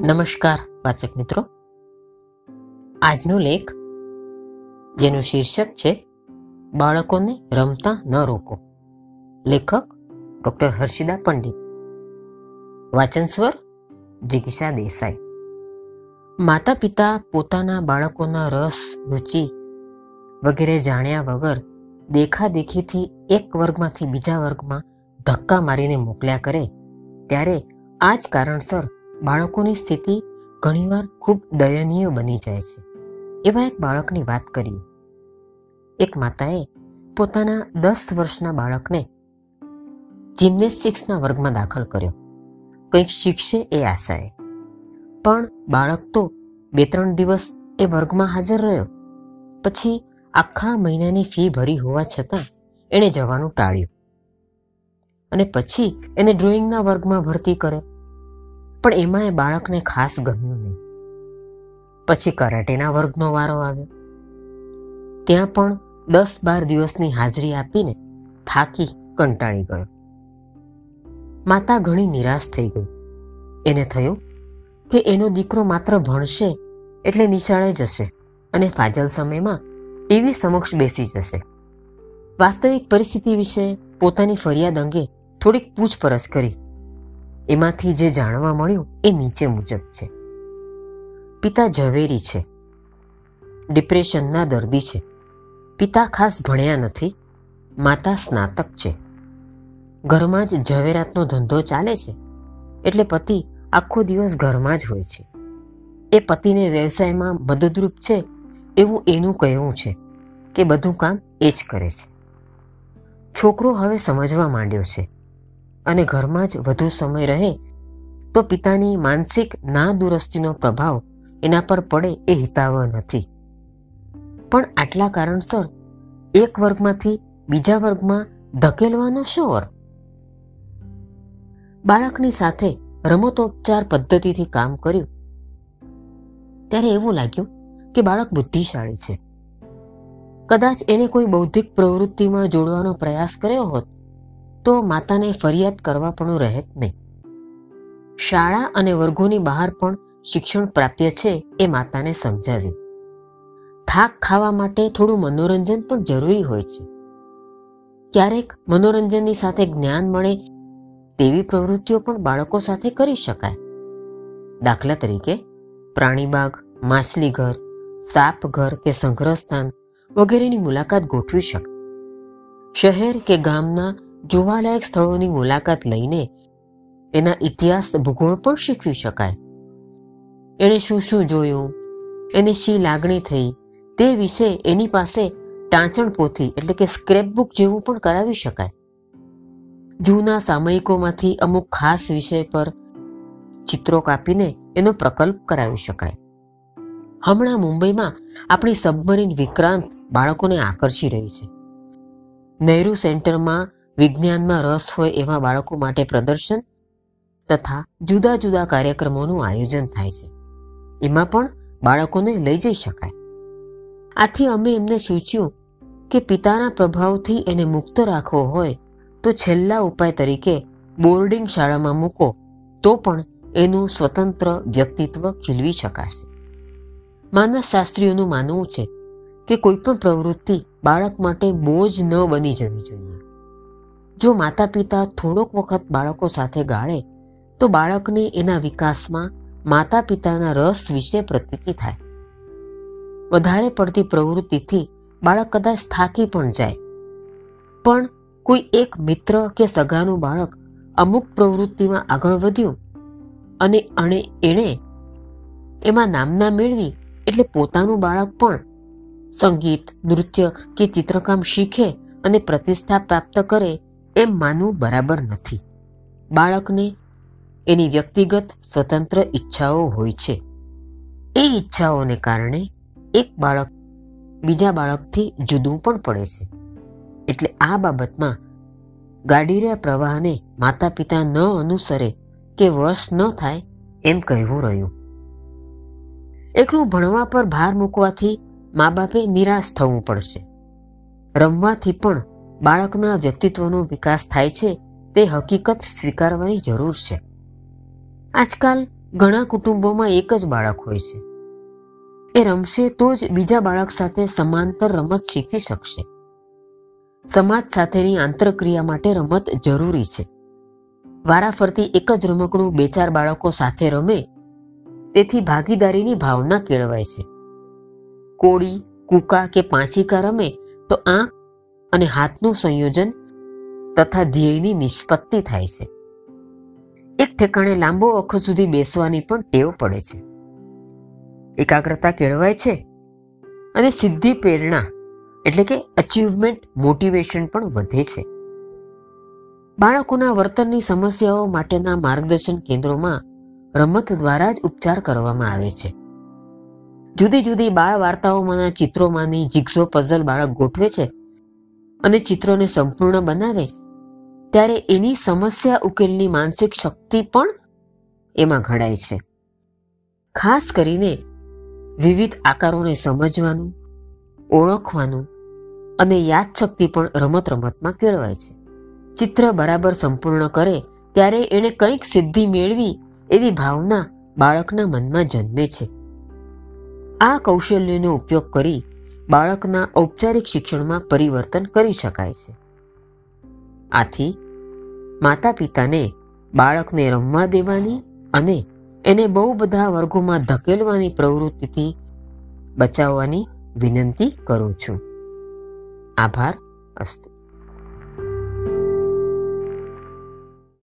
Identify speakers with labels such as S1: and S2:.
S1: નમસ્કાર, વાચક મિત્રો. આજનો લેખ જેનું શીર્ષક છે, બાળકોને રમતા ન રોકો. લેખક ડોક્ટર હર્ષિદા પંડિત. વાચન સ્વર જિગીષા દેસાઈ. માતા પિતા પોતાના બાળકોના રસ, રુચિ વગેરે જાણ્યા વગર દેખાદેખીથી એક વર્ગમાંથી બીજા વર્ગમાં ધક્કા મારીને મોકલ્યા કરે, ત્યારે આ જ કારણસર બાળકોની સ્થિતિ ઘણીવાર ખૂબ દયનીય બની જાય છે. એવા એક બાળકની વાત કરીએ. એક માતાએ પોતાના દસ વર્ષના બાળકને જિમ્નેસ્ટિક્સના વર્ગમાં દાખલ કર્યો. કંઈક શીખશે એ આશાએ. પણ બાળક તો બે ત્રણ દિવસ એ વર્ગમાં હાજર રહ્યો. પછી આખા મહિનાની ફી ભરી હોવા છતાં એણે જવાનું ટાળ્યું. અને પછી એને ડ્રોઈંગના વર્ગમાં ભરતી કરે. પણ એમાં એ બાળકને ખાસ ગમ્યું નહીં. પછી કરાટેના વર્ગનો વારો આવ્યો. ત્યાં પણ દસ બાર દિવસની હાજરી આપીને થાકી કંટાળી ગયો. માતા ઘણી નિરાશ થઈ ગઈ. એને થયું કે એનો દીકરો માત્ર ભણશે એટલે નિશાળે જશે અને ફાજલ સમયમાં ટીવી સમક્ષ બેસી જશે. વાસ્તવિક પરિસ્થિતિ વિશે પોતાની ફરિયાદ અંગે થોડીક પૂછપરછ કરી. એમાંથી જે જાણવા મળ્યું એ નીચે મુજબ છે. પિતા ઝવેરી છે. ડિપ્રેશનના દર્દી છે. પિતા ખાસ ભણ્યા નથી, માતા સ્નાતક છે. ઘરમાં જ ઝવેરાતનો ધંધો ચાલે છે, એટલે પતિ આખો દિવસ ઘરમાં જ હોય છે. એ પતિને વ્યવસાયમાં મદદરૂપ છે એવું એનું કહેવું છે કે બધું કામ એ જ કરે છે. છોકરો હવે સમજવા માંડ્યો છે. અને ઘરમાં જ વધુ સમય રહે, તો પિતાની માનસિક ના દુરસ્તીનો પ્રભાવ એના પર પડે એ હિતાવહ નથી. પણ આટલા કારણસર એક વર્ગમાંથી બીજા વર્ગમાં ધકેલવાનો શું અર્થ? બાળકની સાથે રમતોપચાર પદ્ધતિથી કામ કર્યું, ત્યારે એવું લાગ્યું કે બાળક બુદ્ધિશાળી છે. કદાચ એને કોઈ બૌદ્ધિક પ્રવૃત્તિમાં જોડવાનો પ્રયાસ કર્યો હોત તો માતાને ફરિયાદ કરવા પણ રહેત નહીં. શાળા અને વર્ગોની બહાર પણ શિક્ષણ પ્રાપ્ય છે એ માતાને સમજાવ્યું. થાક ખાવા માટે થોડું મનોરંજન પણ જરૂરી હોય છે. ક્યારેક મનોરંજનની સાથે જ્ઞાન મળે તેવી પ્રવૃત્તિઓ પણ બાળકો સાથે કરી શકાય. દાખલા તરીકે પ્રાણીબાગ સાપ ઘર કે સંગ્રહ સ્થાન વગેરેની મુલાકાત ગોઠવી શકાય. શહેર કે ગામના જોવાલાયક સ્થળોની મુલાકાત લઈને એના ઇતિહાસ ભૂગોળ પણ શીખવી શકાય. એણે શું શું જોયું? એને શી લાગણી થઈ? તે વિશે એની પાસે ટાંચણ પોથી એટલે કે સ્ક્રેપબુક જેવું પણ કરાવી શકાય. જૂના સામયિકોમાંથી અમુક ખાસ વિષય પર ચિત્રો કાપીને એનો પ્રકલ્પ કરાવી શકાય. હમણાં મુંબઈમાં આપણી સબમરીન વિક્રાંત બાળકોને આકર્ષી રહી છે. નહેરુ સેન્ટરમાં વિજ્ઞાનમાં રસ હોય એવા બાળકો માટે પ્રદર્શન તથા જુદા જુદા કાર્યક્રમોનું આયોજન થાય છે. એમાં પણ બાળકોને લઈ જઈ શકાય. આથી અમે એમને સૂચ્યું કે પિતાના પ્રભાવથી એને મુક્ત રાખવો હોય તો છેલ્લા ઉપાય તરીકે બોર્ડિંગ શાળામાં મૂકો તો પણ એનું સ્વતંત્ર વ્યક્તિત્વ ખીલવી શકાશે. માનસશાસ્ત્રીઓનું માનવું છે કે કોઈ પણ પ્રવૃત્તિ બાળક માટે બોજ ન બની જવી જોઈએ. જો માતા પિતા થોડોક વખત બાળકો સાથે ગાળે, તો બાળકને એના વિકાસમાં માતા પિતાના રસ વિશે પ્રતીતિ થાય. વધારે પડતી પ્રવૃત્તિથી બાળક કદાચ થાકી પણ જાય. પણ કોઈ એક મિત્ર કે સગાનું બાળક અમુક પ્રવૃત્તિમાં આગળ વધ્યું અને અણે એણે એમાં નામના મેળવી એટલે પોતાનું બાળક પણ સંગીત, નૃત્ય કે ચિત્રકામ શીખે અને પ્રતિષ્ઠા પ્રાપ્ત કરે એમ માનવું બરાબર નથી. બાળકને એની વ્યક્તિગત સ્વતંત્ર ઈચ્છાઓ હોય છે. એ ઈચ્છાઓને કારણે એક બાળક બીજા બાળકથી જુદું પણ પડે છે. એટલે આ બાબતમાં ગાડીરા પ્રવાહને માતા પિતા ન અનુસરે કે વશ ન થાય એમ કહેવું રહ્યું. એકલું ભણવા પર ભાર મૂકવાથી મા બાપે નિરાશ થવું પડશે. રમવાથી પણ બાળકના વ્યક્તિત્વનો વિકાસ થાય છે, તે હકીકત સ્વીકારવાની જરૂર છે. આજકાલ ઘણા કુટુંબોમાં એક જ બાળક હોય છે. એ રમશે તો જ બીજા બાળક સાથે સમાંતર રમત શીખી શકશે. સમાજ સાથેની આંતરક્રિયા માટે રમત જરૂરી છે. વારાફરતી એક જ રમકડું બે ચાર બાળકો સાથે રમે, તેથી ભાગીદારીની ભાવના કેળવાય છે. કોળી, કૂકા કે પાંચીકા રમે, તો આંખ અને હાથનું સંયોજન તથા ધ્યેયની નિષ્પત્તિ થાય છે. એક ઠેકાણે લાંબો વખત સુધી બેસવાની પણ ટેવ પડે છે. એકાગ્રતા કેળવાય છે અને સિદ્ધિ પ્રેરણા એટલે કે અચીવમેન્ટ મોટિવેશન પણ વધે છે. બાળકોના વર્તનની સમસ્યાઓ માટેના માર્ગદર્શન કેન્દ્રોમાં રમત દ્વારા જ ઉપચાર કરવામાં આવે છે. જુદી જુદી બાળ વાર્તાઓમાંના ચિત્રોમાંની જીગ્સો પઝલ બાળક ગોઠવે છે અને ચિત્રોને સંપૂર્ણ બનાવે, ત્યારે એની સમસ્યા ઉકેલની માનસિક શક્તિ પણ એમાં ઘડાય છે. ખાસ કરીને વિવિધ આકારોને સમજવાનું, ઓળખવાનું અને યાદશક્તિ પણ રમત રમતમાં કેળવાય છે. ચિત્ર બરાબર સંપૂર્ણ કરે, ત્યારે એણે કંઈક સિદ્ધિ મેળવી એવી ભાવના બાળકના મનમાં જન્મે છે. આ કૌશલ્યનો ઉપયોગ કરી બાળકના ઔપચારિક શિક્ષણમાં પરિવર્તન કરી શકાય છે. આથી માતા પિતાને બાળકને રમવા દેવાની અને એને બહુ બધા વર્ગોમાં ધકેલવાની પ્રવૃત્તિથી બચાવવાની વિનંતી કરું છું. આભાર, અસ્તુ.